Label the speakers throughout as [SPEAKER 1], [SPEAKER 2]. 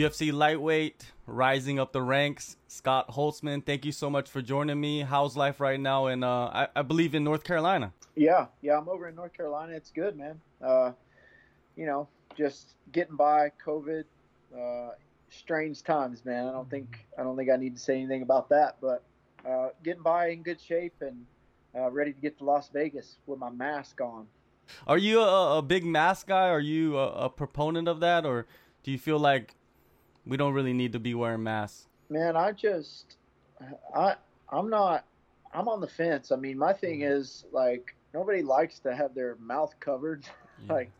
[SPEAKER 1] UFC lightweight, rising up the ranks. Scott Holtzman, thank you so much for joining me. How's life right now? And uh, I, I, believe in North Carolina.
[SPEAKER 2] Yeah, yeah, I'm over in North Carolina. It's good, man. Uh, you know, just getting by COVID. Uh, strange times, man. I don't think I don't think I need to say anything about that, but uh, getting by in good shape and uh, ready to get to Las Vegas with my mask on.
[SPEAKER 1] Are you a, a big mask guy? Are you a, a, proponent of that, or do you feel like we don't really need to be wearing masks?
[SPEAKER 2] Man, I just I I'm not I'm on the fence. I mean, my thing mm-hmm. is like nobody likes to have their mouth covered, yeah. like,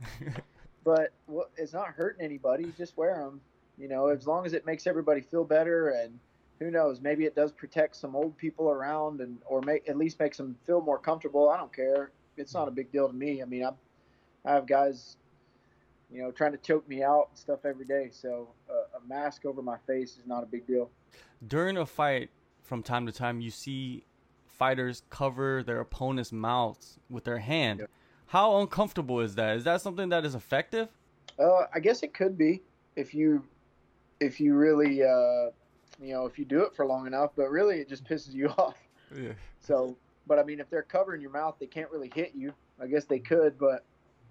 [SPEAKER 2] but well, it's not hurting anybody. Just wear them. You know, as long as it makes everybody feel better and who knows, maybe it does protect some old people around and or make at least makes them feel more comfortable. I don't care. It's not a big deal to me. I mean, i'm I have guys, you know, trying to choke me out and stuff every day. So uh, a mask over my face is not a big deal.
[SPEAKER 1] During a fight, from time to time, you see fighters cover their opponent's mouths with their hand. How uncomfortable is that? Is that something that is effective?
[SPEAKER 2] Uh, I guess it could be if you if you really uh, you know if you do it for long enough. But really, it just pisses you off. Yeah. So, but I mean, if they're covering your mouth, they can't really hit you. I guess they could, but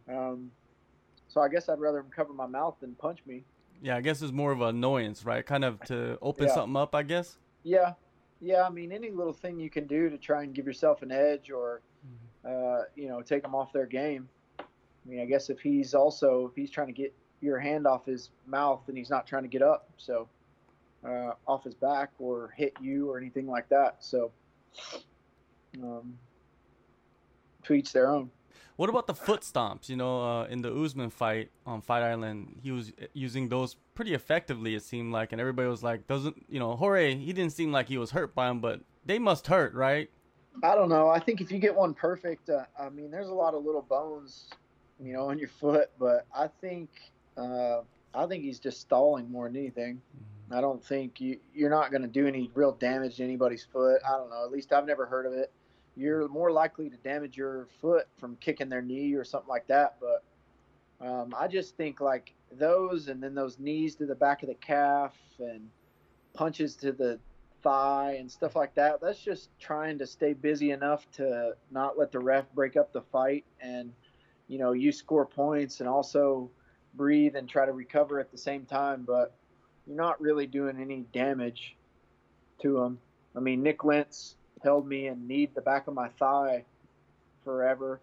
[SPEAKER 2] um, so I guess I'd rather them cover my mouth than punch me.
[SPEAKER 1] Yeah, I guess it's more of an annoyance, right? Kind of to open yeah. something up, I guess.
[SPEAKER 2] Yeah, yeah. I mean, any little thing you can do to try and give yourself an edge, or mm-hmm. uh, you know, take them off their game. I mean, I guess if he's also if he's trying to get your hand off his mouth and he's not trying to get up, so uh, off his back or hit you or anything like that. So, um, to each their own.
[SPEAKER 1] What about the foot stomps? You know, uh, in the Usman fight on Fight Island, he was using those pretty effectively. It seemed like, and everybody was like, "Doesn't you know, Jorge? He didn't seem like he was hurt by him, but they must hurt, right?"
[SPEAKER 2] I don't know. I think if you get one perfect, uh, I mean, there's a lot of little bones, you know, on your foot, but I think uh, I think he's just stalling more than anything. Mm-hmm. I don't think you you're not going to do any real damage to anybody's foot. I don't know. At least I've never heard of it. You're more likely to damage your foot from kicking their knee or something like that. But um, I just think like those, and then those knees to the back of the calf, and punches to the thigh and stuff like that. That's just trying to stay busy enough to not let the ref break up the fight, and you know you score points and also breathe and try to recover at the same time, but you're not really doing any damage to them. I mean, Nik Lentz held me and kneed the back of my thigh forever,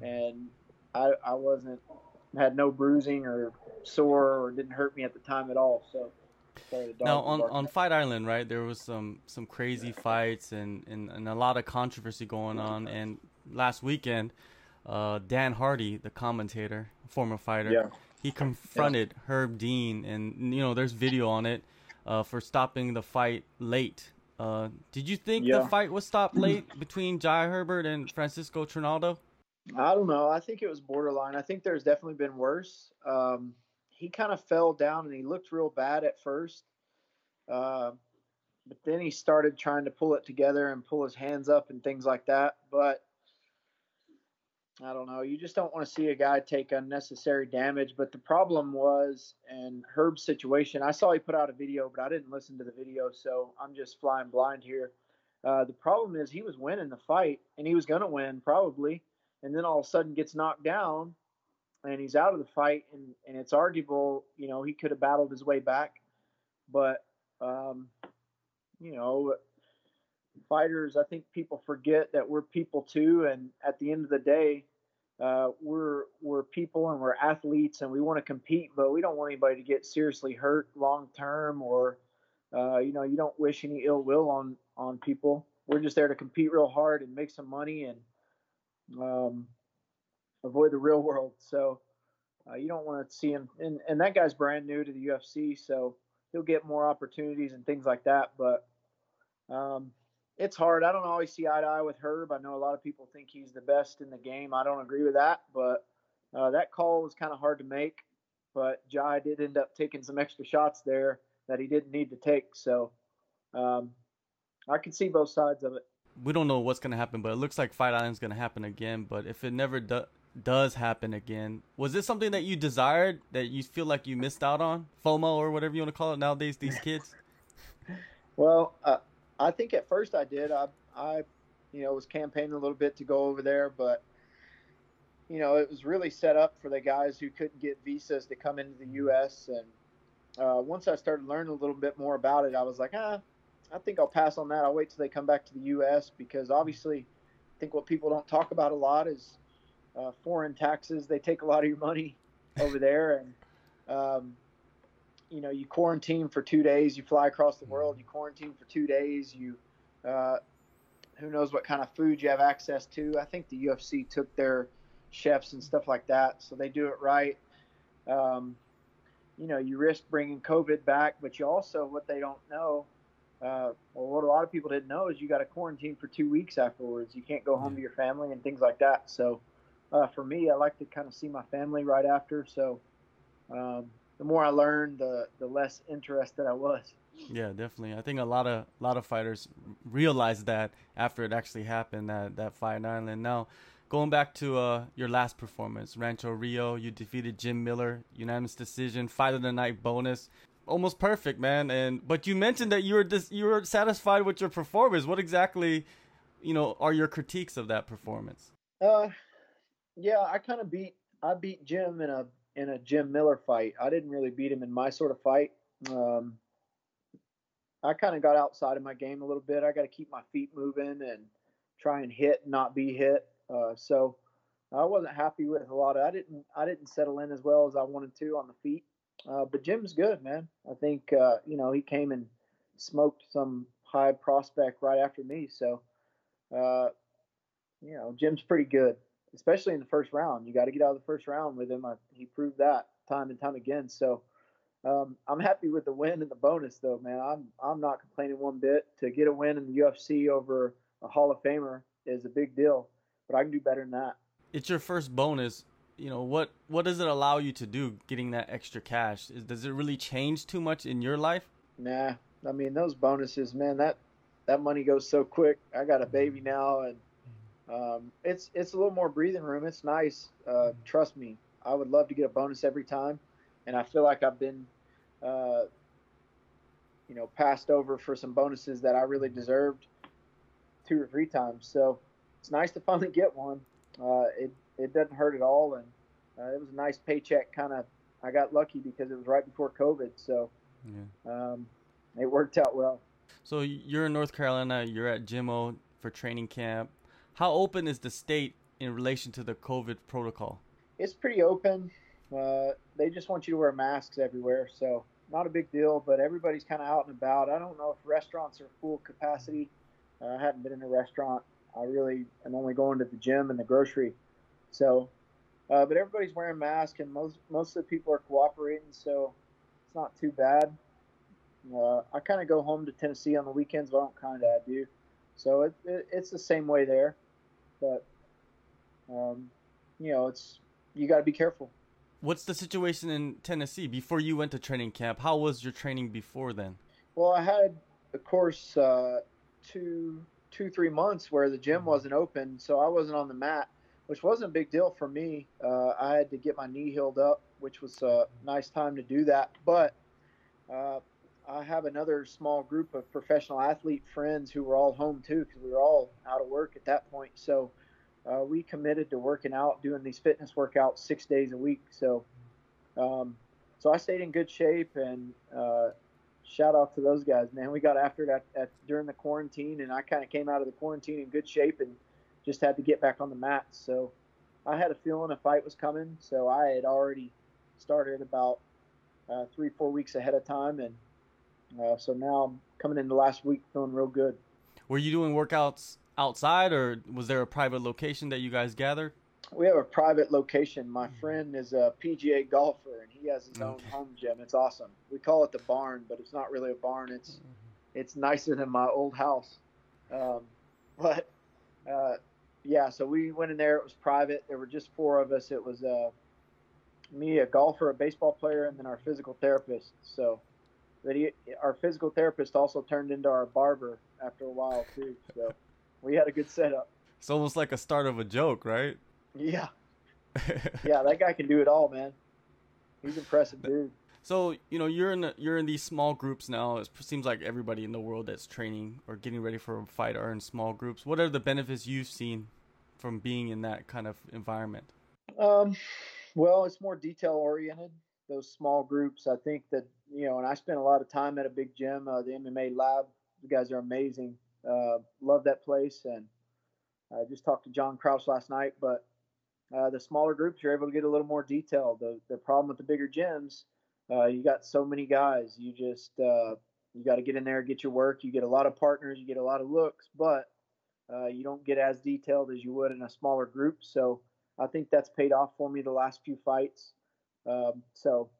[SPEAKER 2] and I, I wasn't had no bruising or sore or didn't hurt me at the time at all. So.
[SPEAKER 1] Now on, on Fight Island, right? There was some some crazy fights and, and, and a lot of controversy going on. And last weekend, uh, Dan Hardy, the commentator, former fighter, yeah he confronted yeah. Herb Dean, and you know there's video on it uh, for stopping the fight late. Uh, did you think yeah. the fight was stopped late between Jai Herbert and Francisco Trinaldo?
[SPEAKER 2] I don't know. I think it was borderline. I think there's definitely been worse. Um, he kind of fell down and he looked real bad at first. Uh, but then he started trying to pull it together and pull his hands up and things like that. But I don't know. You just don't want to see a guy take unnecessary damage. But the problem was, in Herb's situation, I saw he put out a video, but I didn't listen to the video, so I'm just flying blind here. Uh, the problem is he was winning the fight, and he was going to win probably, and then all of a sudden gets knocked down, and he's out of the fight, and, and it's arguable, you know, he could have battled his way back, but um, you know, fighters, I think people forget that we're people too, and at the end of the day, uh, we're we're people and we're athletes and we want to compete, but we don't want anybody to get seriously hurt long term or uh, you know you don't wish any ill will on on people. We're just there to compete real hard and make some money and um, avoid the real world. So uh, you don't want to see him. And, and that guy's brand new to the UFC, so he'll get more opportunities and things like that. But um, it's hard. I don't always see eye to eye with Herb. I know a lot of people think he's the best in the game. I don't agree with that, but uh, that call was kind of hard to make. But Jai did end up taking some extra shots there that he didn't need to take. So um, I can see both sides of it.
[SPEAKER 1] We don't know what's going to happen, but it looks like Fight Island's going to happen again. But if it never does, does happen again, was this something that you desired that you feel like you missed out on? FOMO or whatever you want to call it nowadays, these kids?
[SPEAKER 2] well, uh, I think at first I did. I, I, you know, was campaigning a little bit to go over there, but you know, it was really set up for the guys who couldn't get visas to come into the U.S. And uh, once I started learning a little bit more about it, I was like, ah, I think I'll pass on that. I'll wait till they come back to the U.S. because obviously, I think what people don't talk about a lot is uh, foreign taxes. They take a lot of your money over there, and um, you know, you quarantine for two days. You fly across the world. You quarantine for two days. You uh, who knows what kind of food you have access to. I think the UFC took their chefs and stuff like that, so they do it right. Um, you know, you risk bringing COVID back, but you also what they don't know uh, well, what a lot of people didn't know is you got to quarantine for two weeks afterwards. You can't go home to your family and things like that. So, uh, for me, I like to kind of see my family right after. So, um, the more I learned, the the less interested I was.
[SPEAKER 1] Yeah, definitely. I think a lot of a lot of fighters realized that after it actually happened that that fight island. Now, going back to uh, your last performance, Rancho Rio, you defeated Jim Miller, unanimous decision, fight of the night bonus almost perfect, man. And but you mentioned that you were dis- you were satisfied with your performance. What exactly, you know, are your critiques of that performance?
[SPEAKER 2] Uh, yeah, I kind of beat I beat Jim in a in a Jim Miller fight. I didn't really beat him in my sort of fight. Um, I kind of got outside of my game a little bit. I got to keep my feet moving and try and hit, not be hit. Uh, so I wasn't happy with a lot of. I didn't I didn't settle in as well as I wanted to on the feet. Uh, but Jim's good, man. I think uh, you know he came and smoked some high prospect right after me. So, uh, you know, Jim's pretty good, especially in the first round. You got to get out of the first round with him. I, he proved that time and time again. So, um, I'm happy with the win and the bonus, though, man. I'm I'm not complaining one bit. To get a win in the UFC over a Hall of Famer is a big deal, but I can do better than that.
[SPEAKER 1] It's your first bonus you know what what does it allow you to do getting that extra cash Is, does it really change too much in your life
[SPEAKER 2] nah i mean those bonuses man that that money goes so quick i got a baby now and um, it's it's a little more breathing room it's nice uh, trust me i would love to get a bonus every time and i feel like i've been uh, you know passed over for some bonuses that i really deserved two or three times so it's nice to finally get one uh, it it doesn't hurt at all, and uh, it was a nice paycheck. Kind of, I got lucky because it was right before COVID, so yeah. um, it worked out well.
[SPEAKER 1] So you're in North Carolina. You're at Jimmo for training camp. How open is the state in relation to the COVID protocol?
[SPEAKER 2] It's pretty open. Uh, they just want you to wear masks everywhere, so not a big deal. But everybody's kind of out and about. I don't know if restaurants are full capacity. Uh, I hadn't been in a restaurant. I really am only going to the gym and the grocery so, uh, but everybody's wearing masks, and most most of the people are cooperating, so it's not too bad. Uh, I kind of go home to Tennessee on the weekends, but I don't kind of do. So it, it, it's the same way there, but um, you know, it's you got to be careful.
[SPEAKER 1] What's the situation in Tennessee before you went to training camp? How was your training before then?
[SPEAKER 2] Well, I had, of course, uh, two, two, three months where the gym mm-hmm. wasn't open, so I wasn't on the mat which wasn't a big deal for me. Uh, I had to get my knee healed up, which was a nice time to do that. But uh, I have another small group of professional athlete friends who were all home too, because we were all out of work at that point. So uh, we committed to working out, doing these fitness workouts six days a week. So, um, so I stayed in good shape, and uh, shout out to those guys, man. We got after that at, during the quarantine, and I kind of came out of the quarantine in good shape and just had to get back on the mat. So I had a feeling a fight was coming. So I had already started about uh, three, four weeks ahead of time. And uh, so now I'm coming into last week feeling real good.
[SPEAKER 1] Were you doing workouts outside or was there a private location that you guys gathered?
[SPEAKER 2] We have a private location. My friend is a PGA golfer and he has his own home gym. It's awesome. We call it the barn, but it's not really a barn. It's it's nicer than my old house. Um, but uh, yeah, so we went in there. It was private. There were just four of us. It was uh, me, a golfer, a baseball player, and then our physical therapist. So, but he, our physical therapist also turned into our barber after a while too. So, we had a good setup.
[SPEAKER 1] It's almost like a start of a joke, right?
[SPEAKER 2] Yeah. yeah, that guy can do it all, man. He's impressive, dude.
[SPEAKER 1] So you know you're in the, you're in these small groups now. It seems like everybody in the world that's training or getting ready for a fight are in small groups. What are the benefits you've seen from being in that kind of environment?
[SPEAKER 2] Um, well, it's more detail oriented. Those small groups, I think that you know, and I spent a lot of time at a big gym, uh, the MMA Lab. The guys are amazing. Uh, love that place, and I just talked to John Crouch last night. But uh, the smaller groups, you're able to get a little more detail. The the problem with the bigger gyms uh, you got so many guys. You just uh, you got to get in there, get your work. You get a lot of partners, you get a lot of looks, but uh, you don't get as detailed as you would in a smaller group. So I think that's paid off for me the last few fights. Um, so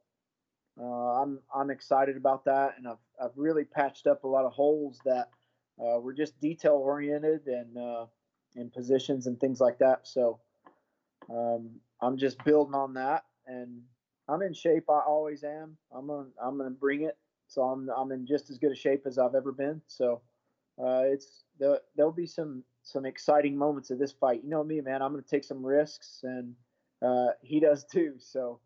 [SPEAKER 2] uh, I'm I'm excited about that, and I've I've really patched up a lot of holes that uh, were just detail oriented and uh, positions and things like that. So um, I'm just building on that and I'm in shape. I always am. I'm gonna I'm gonna bring it. So I'm I'm in just as good a shape as I've ever been. So uh, it's the, there'll be some some exciting moments of this fight. You know me, man. I'm gonna take some risks, and uh, he does too. So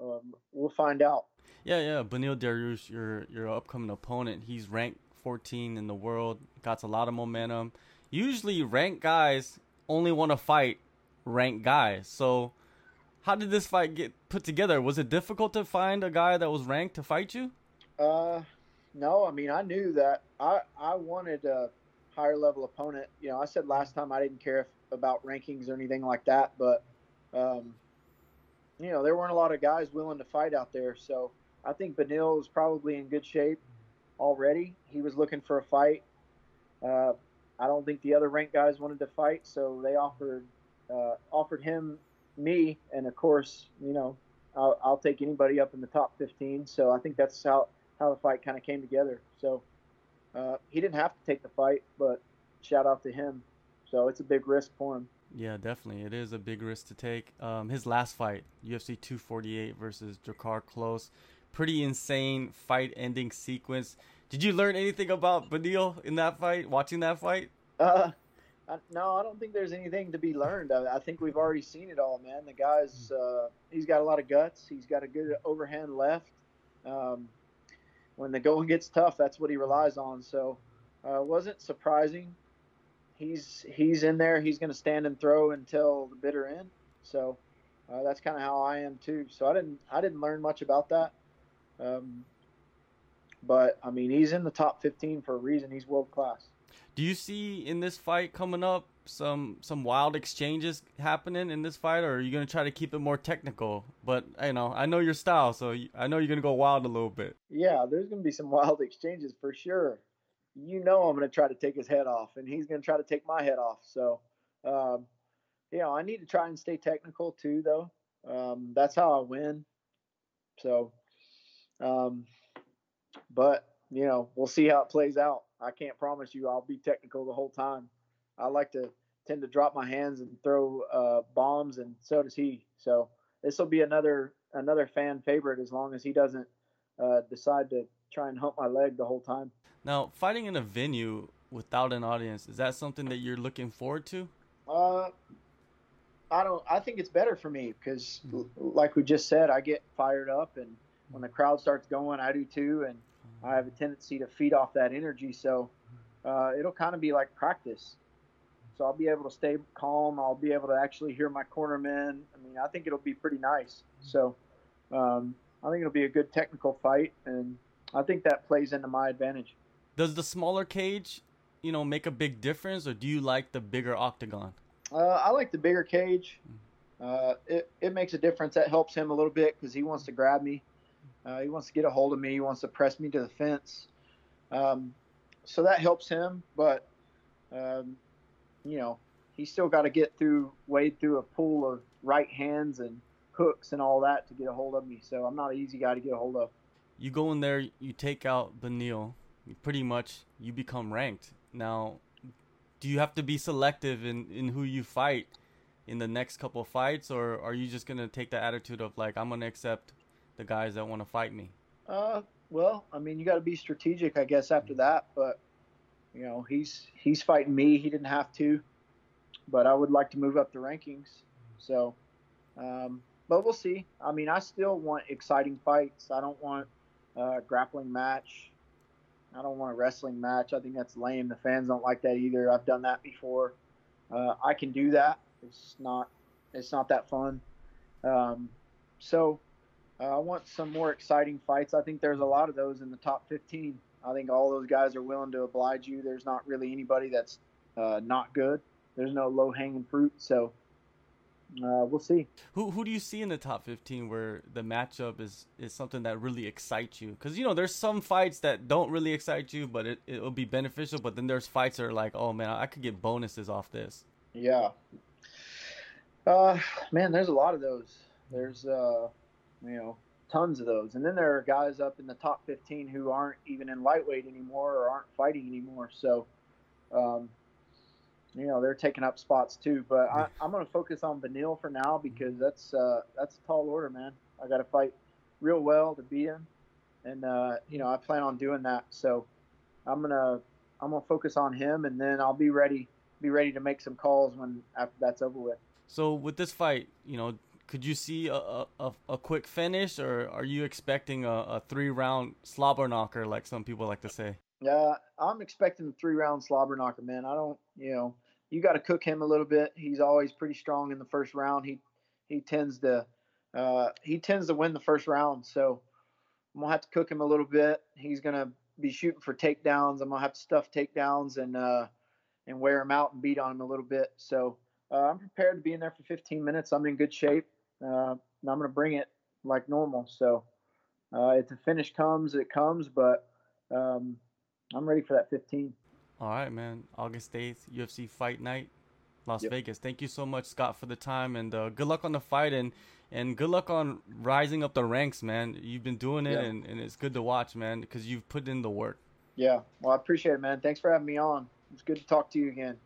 [SPEAKER 2] um, we'll find out.
[SPEAKER 1] Yeah, yeah. Beneil Dariush, your your upcoming opponent. He's ranked 14 in the world. Got a lot of momentum. Usually, ranked guys only want to fight ranked guys. So how did this fight get put together? Was it difficult to find a guy that was ranked to fight you?
[SPEAKER 2] Uh, no. I mean, I knew that I I wanted a higher level opponent. You know, I said last time I didn't care if, about rankings or anything like that, but um, you know, there weren't a lot of guys willing to fight out there. So I think Beneil was probably in good shape already. He was looking for a fight. Uh, I don't think the other ranked guys wanted to fight, so they offered uh, offered him me, and of course, you know, I'll, I'll, take anybody up in the top 15. So I think that's how how the fight kind of came together. So uh, he didn't have to take the fight, but shout out to him. So it's a big risk for him.
[SPEAKER 1] Yeah, definitely. It is a big risk to take. Um, his last fight, UFC 248 versus Drakkar Klose, pretty insane fight ending sequence. Did you learn anything about Beneil in that fight, watching that fight?
[SPEAKER 2] Uh, I, no, I don't think there's anything to be learned. I, I, think we've already seen it all, man. The guy's uh, he's got a lot of guts. He's got a good overhand left. Um, when the going gets tough, that's what he relies on. So, uh, wasn't surprising. He's he's in there. He's going to stand and throw until the bitter end. So, uh, that's kind of how I am too. So I didn't I didn't learn much about that. Um, but I mean, he's in the top 15 for a reason. He's world class.
[SPEAKER 1] Do you see in this fight coming up some some wild exchanges happening in this fight, or are you gonna try to keep it more technical? But you know, I know your style, so I know you're gonna go wild a little bit.
[SPEAKER 2] Yeah, there's gonna be some wild exchanges for sure. You know, I'm gonna try to take his head off, and he's gonna try to take my head off. So, um, you know, I need to try and stay technical too, though. Um, that's how I win. So, um, but you know, we'll see how it plays out. I can't promise you I'll be technical the whole time. I like to tend to drop my hands and throw uh, bombs, and so does he. So this will be another another fan favorite as long as he doesn't uh, decide to try and hump my leg the whole time.
[SPEAKER 1] Now, fighting in a venue without an audience is that something that you're looking forward to?
[SPEAKER 2] Uh, I don't. I think it's better for me because, like we just said, I get fired up, and when the crowd starts going, I do too, and I have a tendency to feed off that energy. So uh, it'll kind of be like practice. So I'll be able to stay calm. I'll be able to actually hear my cornermen. I mean, I think it'll be pretty nice. So um, I think it'll be a good technical fight, and I think that plays into my advantage.
[SPEAKER 1] Does the smaller cage, you know, make a big difference, or do you like the bigger octagon?
[SPEAKER 2] Uh, I like the bigger cage. Uh, it, it makes a difference. That helps him a little bit because he wants to grab me. Uh, he wants to get a hold of me. He wants to press me to the fence. Um, so that helps him, but um, you know he's still got to get through, wade through a pool of right hands and hooks and all that to get a hold of me. So I'm not an easy guy to get a hold of.
[SPEAKER 1] You go in there, you take out Beneil, pretty much you become ranked. Now, do you have to be selective in, in who you fight in the next couple of fights, or are you just gonna take the attitude of like I'm gonna accept the guys that want to fight me?
[SPEAKER 2] Uh, well, I mean, you got to be strategic, I guess, after that. But you know, he's he's fighting me. He didn't have to, but I would like to move up the rankings. So Um, but we'll see. I mean, I still want exciting fights. I don't want a grappling match. I don't want a wrestling match. I think that's lame. The fans don't like that either. I've done that before. Uh, I can do that. It's not. It's not that fun. Um, so uh, I want some more exciting fights. I think there's a lot of those in the top 15. I think all those guys are willing to oblige you. There's not really anybody that's uh, not good. There's no low hanging fruit. So uh, we'll see.
[SPEAKER 1] Who who do you see in the top 15 where the matchup is is something that really excites you? Because you know there's some fights that don't really excite you, but it it'll be beneficial. But then there's fights that are like, oh man, I could get bonuses off this.
[SPEAKER 2] Yeah. Uh, man, there's a lot of those. There's uh, you know, tons of those. And then there are guys up in the top 15 who aren't even in lightweight anymore or aren't fighting anymore. So, um, you know, they're taking up spots too. But I, am going to focus on Beneil for now because that's uh, that's a tall order, man. I got to fight real well to beat him, and uh, you know, I plan on doing that. So, I'm gonna I'm gonna focus on him, and then I'll be ready be ready to make some calls when after that's over with.
[SPEAKER 1] So with this fight, you know, could you see a, a, a quick finish, or are you expecting a, a three round slobber knocker, like some people like to say?
[SPEAKER 2] Yeah, I'm expecting a three round slobber knocker, man. I don't, you know, you got to cook him a little bit. He's always pretty strong in the first round. He he tends to uh, he tends to win the first round, so I'm gonna have to cook him a little bit. He's gonna be shooting for takedowns. I'm gonna have to stuff takedowns and uh, and wear him out and beat on him a little bit. So uh, I'm prepared to be in there for 15 minutes. I'm in good shape uh, and I'm to bring it like normal. So uh, if the finish comes, it comes, but um, I'm ready for that 15.
[SPEAKER 1] All right, man. August 8th, UFC Fight Night, Las yep. Vegas. Thank you so much, Scott, for the time, and uh, good luck on the fight, and and good luck on rising up the ranks, man. You've been doing it, yeah. and, and it's good to watch, man, because you've put in the work.
[SPEAKER 2] Yeah, well, I appreciate it, man. Thanks for having me on. It's good to talk to you again.